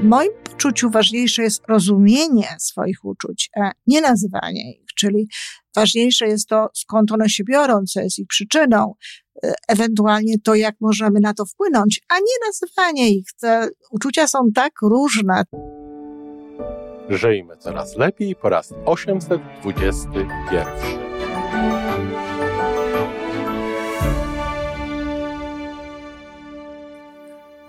W moim poczuciu ważniejsze jest rozumienie swoich uczuć, a nie nazywanie ich, czyli ważniejsze jest to, skąd one się biorą, co jest ich przyczyną, e, ewentualnie to, jak możemy na to wpłynąć, a nie nazywanie ich. Te uczucia są tak różne. Żyjmy coraz lepiej po raz 821.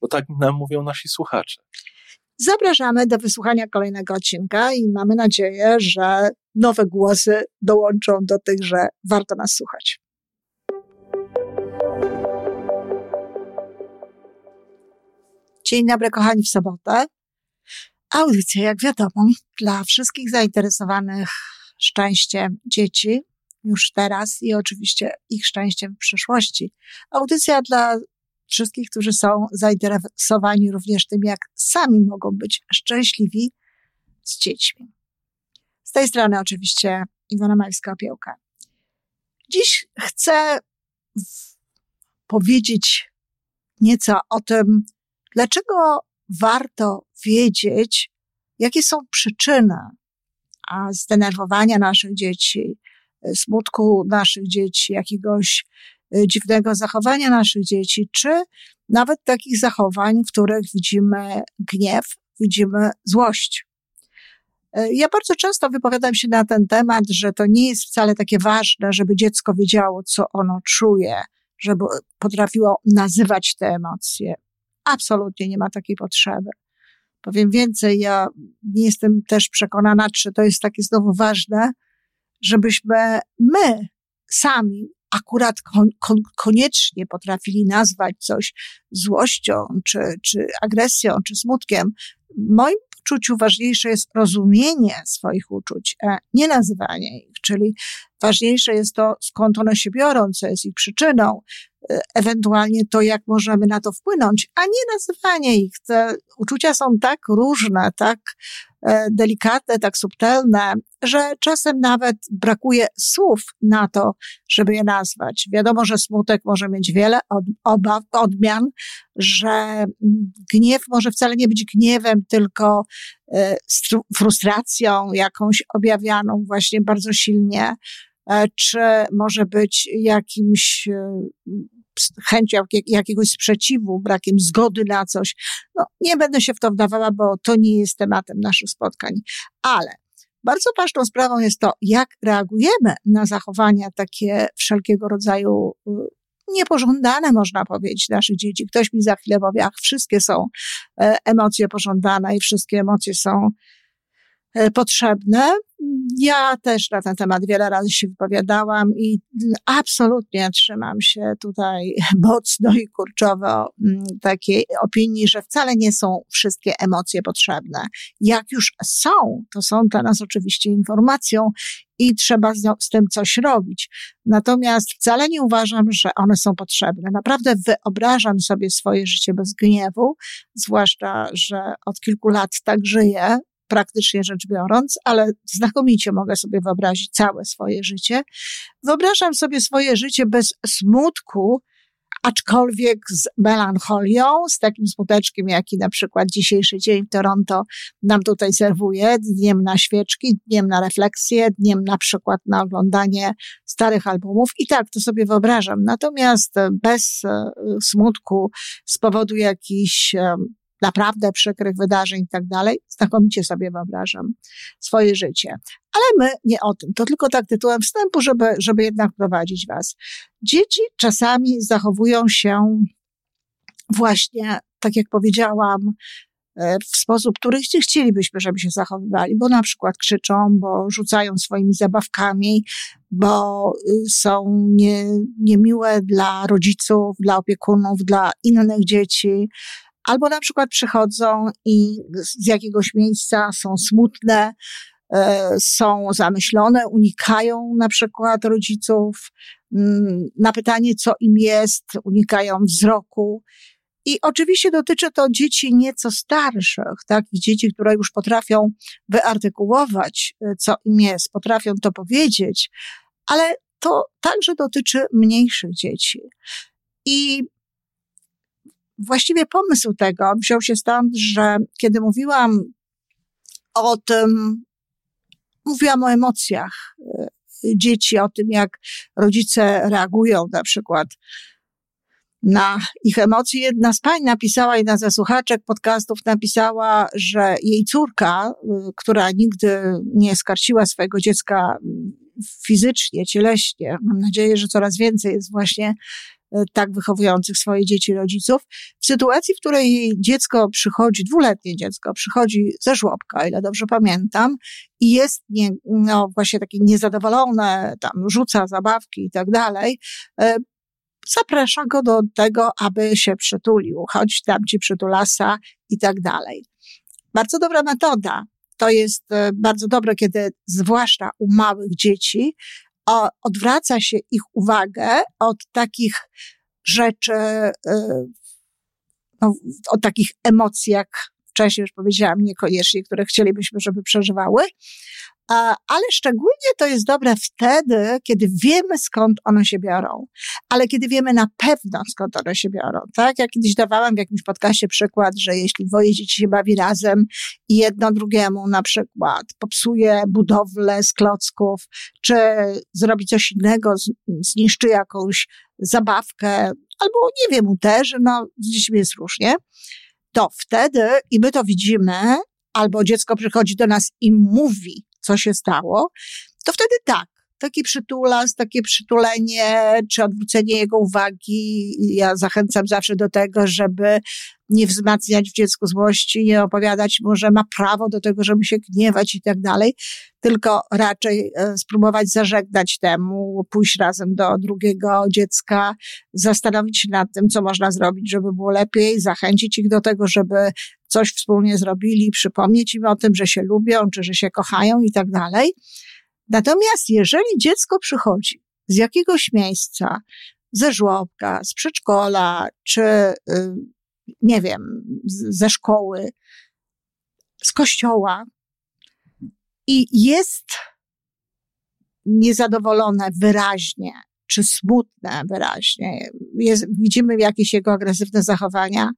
bo tak nam mówią nasi słuchacze. Zapraszamy do wysłuchania kolejnego odcinka i mamy nadzieję, że nowe głosy dołączą do tych, że warto nas słuchać. Dzień dobry, kochani, w sobotę. Audycja, jak wiadomo, dla wszystkich zainteresowanych szczęściem dzieci już teraz i oczywiście ich szczęściem w przyszłości. Audycja dla wszystkich, którzy są zainteresowani również tym, jak sami mogą być szczęśliwi z dziećmi. Z tej strony oczywiście Iwona Majska-Opiełka. Dziś chcę powiedzieć nieco o tym, dlaczego warto wiedzieć, jakie są przyczyny zdenerwowania naszych dzieci, smutku naszych dzieci, jakiegoś dziwnego zachowania naszych dzieci, czy nawet takich zachowań, w których widzimy gniew, widzimy złość. Y, ja bardzo często wypowiadam się na ten temat, że to nie jest wcale takie ważne, żeby dziecko wiedziało, co ono czuje, żeby potrafiło nazywać te emocje. Absolutnie nie ma takiej potrzeby. Powiem więcej, ja nie jestem też przekonana, czy to jest takie znowu ważne, żebyśmy my sami akurat kon, kon, koniecznie potrafili nazwać coś złością, czy, czy agresją, czy smutkiem. W moim poczuciu ważniejsze jest rozumienie swoich uczuć, a nie nazywanie ich, czyli ważniejsze jest to, skąd one się biorą, co jest ich przyczyną, e, ewentualnie to, jak możemy na to wpłynąć, a nie nazywanie ich. Te uczucia są tak różne, tak E, delikatne, tak subtelne, że czasem nawet brakuje słów na to, żeby je nazwać. Wiadomo, że smutek może mieć wiele od, obaw, odmian, że gniew może wcale nie być gniewem, tylko e, frustracją jakąś objawianą właśnie bardzo silnie, e, czy może być jakimś chęcią jakiegoś sprzeciwu, brakiem zgody na coś. No, nie będę się w to wdawała, bo to nie jest tematem naszych spotkań. Ale bardzo ważną sprawą jest to, jak reagujemy na zachowania takie wszelkiego rodzaju y, niepożądane, można powiedzieć, naszych dzieci. Ktoś mi za chwilę powie, ach, wszystkie są e, emocje pożądane i wszystkie emocje są E, potrzebne. Ja też na ten temat wiele razy się wypowiadałam i absolutnie trzymam się tutaj mocno i kurczowo mm, takiej opinii, że wcale nie są wszystkie emocje potrzebne. Jak już są, to są dla nas oczywiście informacją i trzeba z, z tym coś robić. Natomiast wcale nie uważam, że one są potrzebne. Naprawdę wyobrażam sobie swoje życie bez gniewu, zwłaszcza, że od kilku lat tak żyję, praktycznie rzecz biorąc, ale znakomicie mogę sobie wyobrazić całe swoje życie. Wyobrażam sobie swoje życie bez smutku, aczkolwiek z melancholią, z takim smuteczkiem, jaki na przykład dzisiejszy dzień w Toronto nam tutaj serwuje, dniem na świeczki, dniem na refleksję, dniem na przykład na oglądanie starych albumów. I tak to sobie wyobrażam. Natomiast bez e, smutku z powodu jakichś naprawdę przykrych wydarzeń i tak dalej, znakomicie sobie wyobrażam swoje życie. Ale my nie o tym. To tylko tak tytułem wstępu, żeby, żeby jednak prowadzić was. Dzieci czasami zachowują się właśnie, tak jak powiedziałam, e, w sposób, który chcielibyśmy, żeby się zachowywali, bo na przykład krzyczą, bo rzucają swoimi zabawkami, bo y, są nie, niemiłe dla rodziców, dla opiekunów, dla innych dzieci, albo na przykład przychodzą i z jakiegoś miejsca są smutne, e, są zamyślone, unikają na przykład rodziców, mm, na pytanie, co im jest, unikają wzroku. I oczywiście dotyczy to dzieci nieco starszych, takich dzieci, które już potrafią wyartykułować, e, co im jest, potrafią to powiedzieć, ale to także dotyczy mniejszych dzieci. I właściwie pomysł tego wziął się stąd, że kiedy mówiłam o tym, mówiłam o emocjach e, dzieci, o tym, jak rodzice reagują na przykład na ich emocje. Jedna z pań napisała, jedna ze słuchaczek podcastów napisała, że jej córka, e, która nigdy nie skarciła swojego dziecka fizycznie, cieleśnie, mam nadzieję, że coraz więcej jest właśnie tak wychowujących swoje dzieci rodziców, w sytuacji, w której dziecko przychodzi, dwuletnie dziecko przychodzi ze żłobka, ile dobrze pamiętam, i jest nie, no właśnie takie niezadowolone, tam rzuca zabawki i tak dalej, e, zaprasza go do tego, aby się przytulił, chodź tam ci przytulasa i tak dalej. Bardzo dobra metoda. To jest e, bardzo dobre, kiedy zwłaszcza u małych dzieci, odwraca się ich uwagę od takich rzeczy, y, no, od takich emocji, jak wcześniej już powiedziałam, niekoniecznie, które chcielibyśmy, żeby przeżywały, ale szczególnie to jest dobre wtedy, kiedy wiemy skąd one się biorą, ale kiedy wiemy na pewno skąd one się biorą. Tak? Ja kiedyś dawałam w jakimś podcaście przykład, że jeśli dwoje dzieci się bawi razem i jedno drugiemu na przykład popsuje budowlę z klocków, czy zrobi coś innego, zniszczy jakąś zabawkę, albo nie wiem, uderzy, no z dziećmi jest różnie, to wtedy, i my to widzimy, albo dziecko przychodzi do nas i mówi, co się stało, to wtedy tak, taki przytulas, takie przytulenie, czy odwrócenie jego uwagi. Ja zachęcam zawsze do tego, żeby nie wzmacniać w dziecku złości, nie opowiadać mu, że ma prawo do tego, żeby się gniewać i tak dalej, tylko raczej e, spróbować zażegnać temu, pójść razem do drugiego dziecka, zastanowić się nad tym, co można zrobić, żeby było lepiej, zachęcić ich do tego, żeby coś wspólnie zrobili, przypomnieć im o tym, że się lubią, czy że się kochają i tak dalej. Natomiast jeżeli dziecko przychodzi z jakiegoś miejsca, ze żłobka, z przedszkola, czy y, nie wiem, ze szkoły, z kościoła i jest niezadowolone wyraźnie, czy smutne wyraźnie, jest, widzimy jakieś jego agresywne zachowania,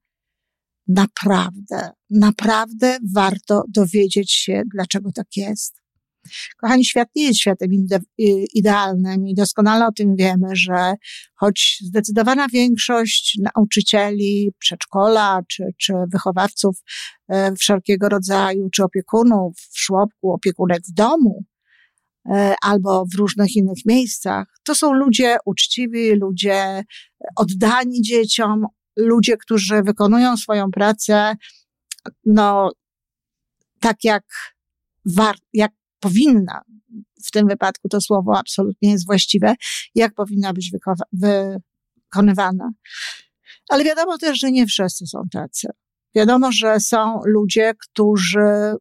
naprawdę, naprawdę warto dowiedzieć się, dlaczego tak jest. Kochani, świat nie jest światem idealnym i doskonale o tym wiemy, że choć zdecydowana większość nauczycieli przedszkola czy, czy wychowawców e, wszelkiego rodzaju, czy opiekunów w żłobku, opiekunek w domu, e, albo w różnych innych miejscach, to są ludzie uczciwi, ludzie oddani dzieciom, ludzie, którzy wykonują swoją pracę, no, tak jak, war, jak powinna, w tym wypadku to słowo absolutnie jest właściwe, jak powinna być wykonywana. Ale wiadomo też, że nie wszyscy są tacy. Wiadomo, że są ludzie, którzy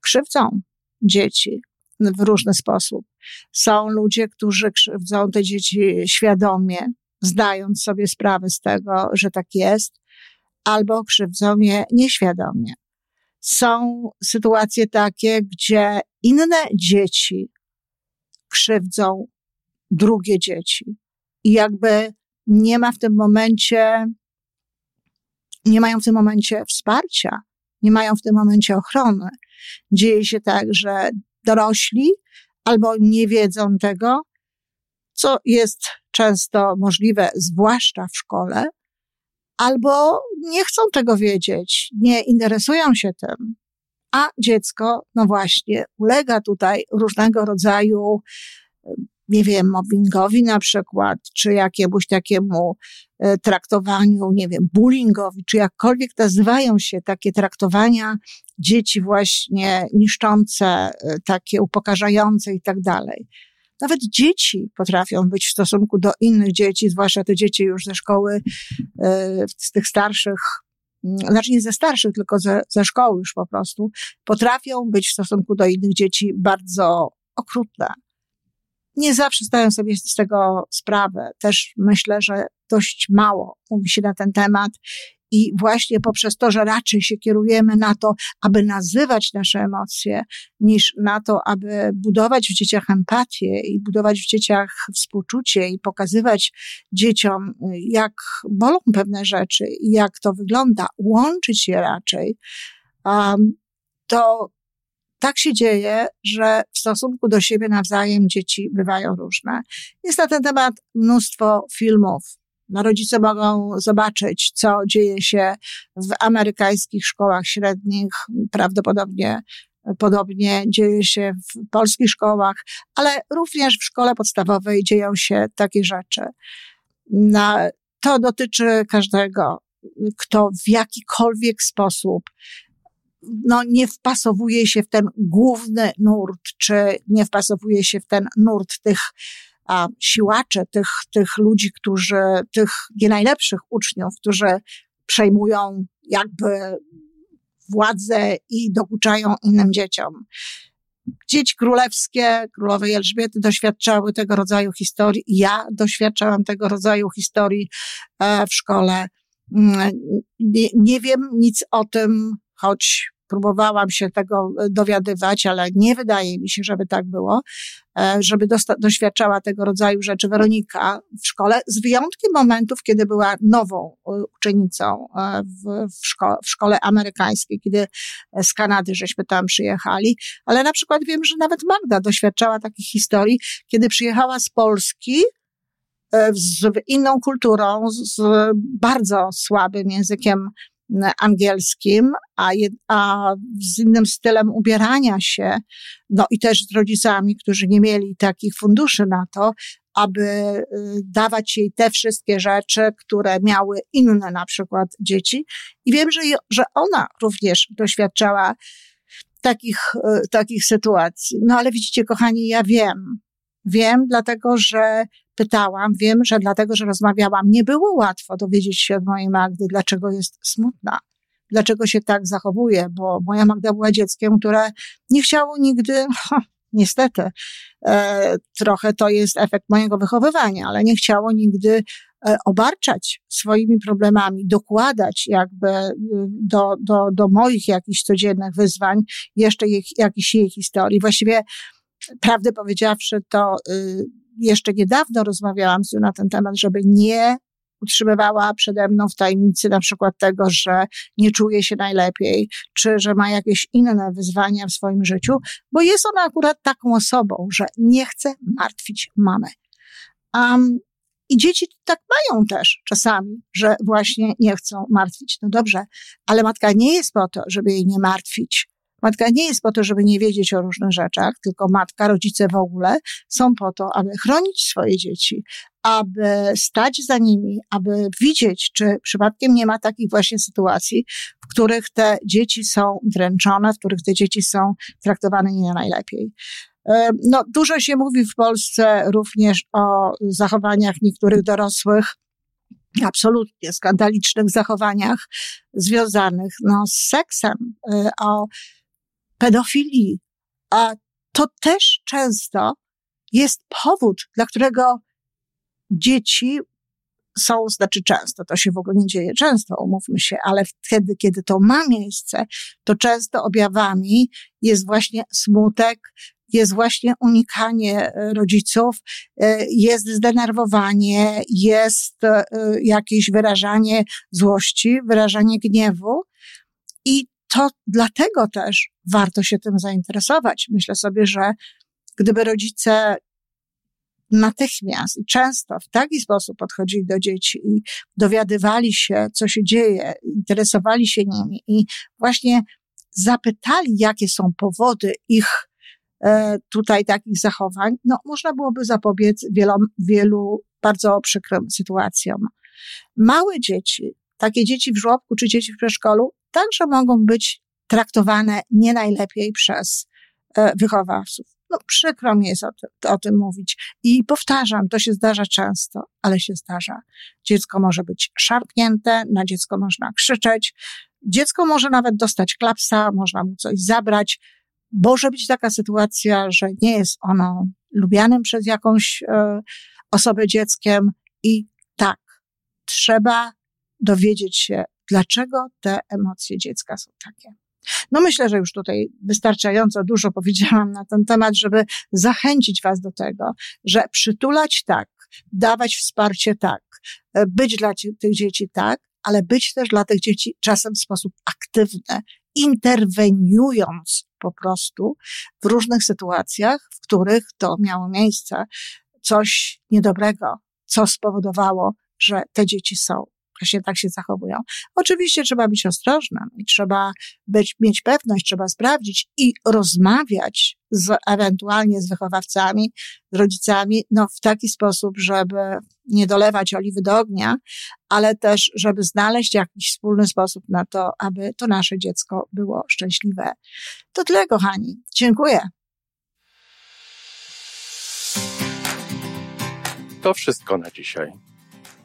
krzywdzą dzieci w różny sposób. Są ludzie, którzy krzywdzą te dzieci świadomie, zdając sobie sprawę z tego, że tak jest, albo krzywdzą je nieświadomie są sytuacje takie, gdzie inne dzieci krzywdzą drugie dzieci i jakby nie ma w tym momencie, nie mają w tym momencie wsparcia, nie mają w tym momencie ochrony. Dzieje się tak, że dorośli albo nie wiedzą tego, co jest często możliwe, zwłaszcza w szkole, albo nie chcą tego wiedzieć, nie interesują się tym. A dziecko, no właśnie, ulega tutaj różnego rodzaju, nie wiem, mobbingowi na przykład, czy jakiemuś takiemu e, traktowaniu, nie wiem, bullyingowi, czy jakkolwiek nazywają się takie traktowania dzieci właśnie niszczące, e, takie upokarzające i tak dalej. Nawet dzieci potrafią być w stosunku do innych dzieci, zwłaszcza te dzieci już ze szkoły, e, z tych starszych znaczy nie ze starszych, tylko ze, ze szkoły już po prostu, potrafią być w stosunku do innych dzieci bardzo okrutne. Nie zawsze zdają sobie z tego sprawę. Też myślę, że dość mało mówi się na ten temat i właśnie poprzez to, że raczej się kierujemy na to, aby nazywać nasze emocje, niż na to, aby budować w dzieciach empatię i budować w dzieciach współczucie i pokazywać dzieciom, jak bolą pewne rzeczy i jak to wygląda, łączyć je raczej, to tak się dzieje, że w stosunku do siebie nawzajem dzieci bywają różne. Jest na ten temat mnóstwo filmów, no, rodzice mogą zobaczyć, co dzieje się w amerykańskich szkołach średnich, prawdopodobnie podobnie dzieje się w polskich szkołach, ale również w szkole podstawowej dzieją się takie rzeczy. To dotyczy każdego, kto w jakikolwiek sposób no, nie wpasowuje się w ten główny nurt, czy nie wpasowuje się w ten nurt tych a, siłacze, tych, tych ludzi, którzy, tych nie najlepszych uczniów, którzy przejmują jakby władzę i dokuczają innym dzieciom. Dzieci królewskie, królowej Elżbiety doświadczały tego rodzaju historii. Ja doświadczałam tego rodzaju historii e, w szkole. Mm, nie, nie wiem nic o tym, choć próbowałam się tego e, dowiadywać, ale nie wydaje mi się, żeby tak było, e, żeby doświadczała tego rodzaju rzeczy Weronika w szkole, z wyjątkiem momentów, kiedy była nową e, uczennicą w, w, szko w szkole amerykańskiej, kiedy z Kanady żeśmy tam przyjechali, ale na przykład wiem, że nawet Magda doświadczała takich historii, kiedy przyjechała z Polski, z inną kulturą, z bardzo słabym językiem angielskim, a, je, a z innym stylem ubierania się, no i też z rodzicami, którzy nie mieli takich funduszy na to, aby y, dawać jej te wszystkie rzeczy, które miały inne na przykład dzieci. I wiem, że, że ona również doświadczała takich, y, takich sytuacji. No ale widzicie, kochani, ja wiem. Wiem, dlatego że pytałam, wiem, że dlatego, że rozmawiałam, nie było łatwo dowiedzieć się od mojej Magdy, dlaczego jest smutna, dlaczego się tak zachowuje, bo moja Magda była dzieckiem, które nie chciało nigdy, ha, niestety, e, trochę to jest efekt mojego wychowywania, ale nie chciało nigdy e, obarczać swoimi problemami, dokładać jakby y, do, do, do moich jakichś codziennych wyzwań jeszcze jej, jakiejś jej historii. Właściwie, prawdę powiedziawszy, to y, jeszcze niedawno rozmawiałam z nią na ten temat, żeby nie utrzymywała przede mną w tajemnicy na przykład tego, że nie czuje się najlepiej, czy że ma jakieś inne wyzwania w swoim życiu, bo jest ona akurat taką osobą, że nie chce martwić mamy. Um, i dzieci tak mają też czasami, że właśnie nie chcą martwić. No dobrze, ale matka nie jest po to, żeby jej nie martwić, Matka nie jest po to, żeby nie wiedzieć o różnych rzeczach, tylko matka, rodzice w ogóle są po to, aby chronić swoje dzieci, aby stać za nimi, aby widzieć, czy przypadkiem nie ma takich właśnie sytuacji, w których te dzieci są dręczone, w których te dzieci są traktowane nie najlepiej. E, no, dużo się mówi w Polsce również o zachowaniach niektórych dorosłych, absolutnie skandalicznych zachowaniach związanych no, z seksem, e, o pedofilii. A to też często jest powód, dla którego dzieci są, znaczy często, to się w ogóle nie dzieje często, umówmy się, ale wtedy, kiedy to ma miejsce, to często objawami jest właśnie smutek, jest właśnie unikanie e, rodziców, e, jest zdenerwowanie, jest e, jakieś wyrażanie złości, wyrażanie gniewu. I to dlatego też warto się tym zainteresować. Myślę sobie, że gdyby rodzice natychmiast i często w taki sposób podchodzili do dzieci i dowiadywali się, co się dzieje, interesowali się nimi i właśnie zapytali, jakie są powody ich e, tutaj takich zachowań, no można byłoby zapobiec wielu, wielu bardzo przykrym sytuacjom. Małe dzieci, takie dzieci w żłobku czy dzieci w przedszkolu także mogą być traktowane nie najlepiej przez e, wychowawców. No przykro mi jest o, o tym mówić. I powtarzam, to się zdarza często, ale się zdarza. Dziecko może być szarpnięte, na dziecko można krzyczeć, dziecko może nawet dostać klapsa, można mu coś zabrać. Może być taka sytuacja, że nie jest ono lubianym przez jakąś e, osobę dzieckiem i tak, trzeba dowiedzieć się, dlaczego te emocje dziecka są takie. No myślę, że już tutaj wystarczająco dużo powiedziałam na ten temat, żeby zachęcić Was do tego, że przytulać tak, dawać wsparcie tak, być dla tych dzieci tak, ale być też dla tych dzieci czasem w sposób aktywny, interweniując po prostu w różnych sytuacjach, w których to miało miejsce, coś niedobrego, co spowodowało, że te dzieci są właśnie tak się zachowują. Oczywiście trzeba być ostrożnym i trzeba być, mieć pewność, trzeba sprawdzić i rozmawiać z, ewentualnie z wychowawcami, z rodzicami, no w taki sposób, żeby nie dolewać oliwy do ognia, ale też, żeby znaleźć jakiś wspólny sposób na to, aby to nasze dziecko było szczęśliwe. To tyle, kochani. Dziękuję. To wszystko na dzisiaj.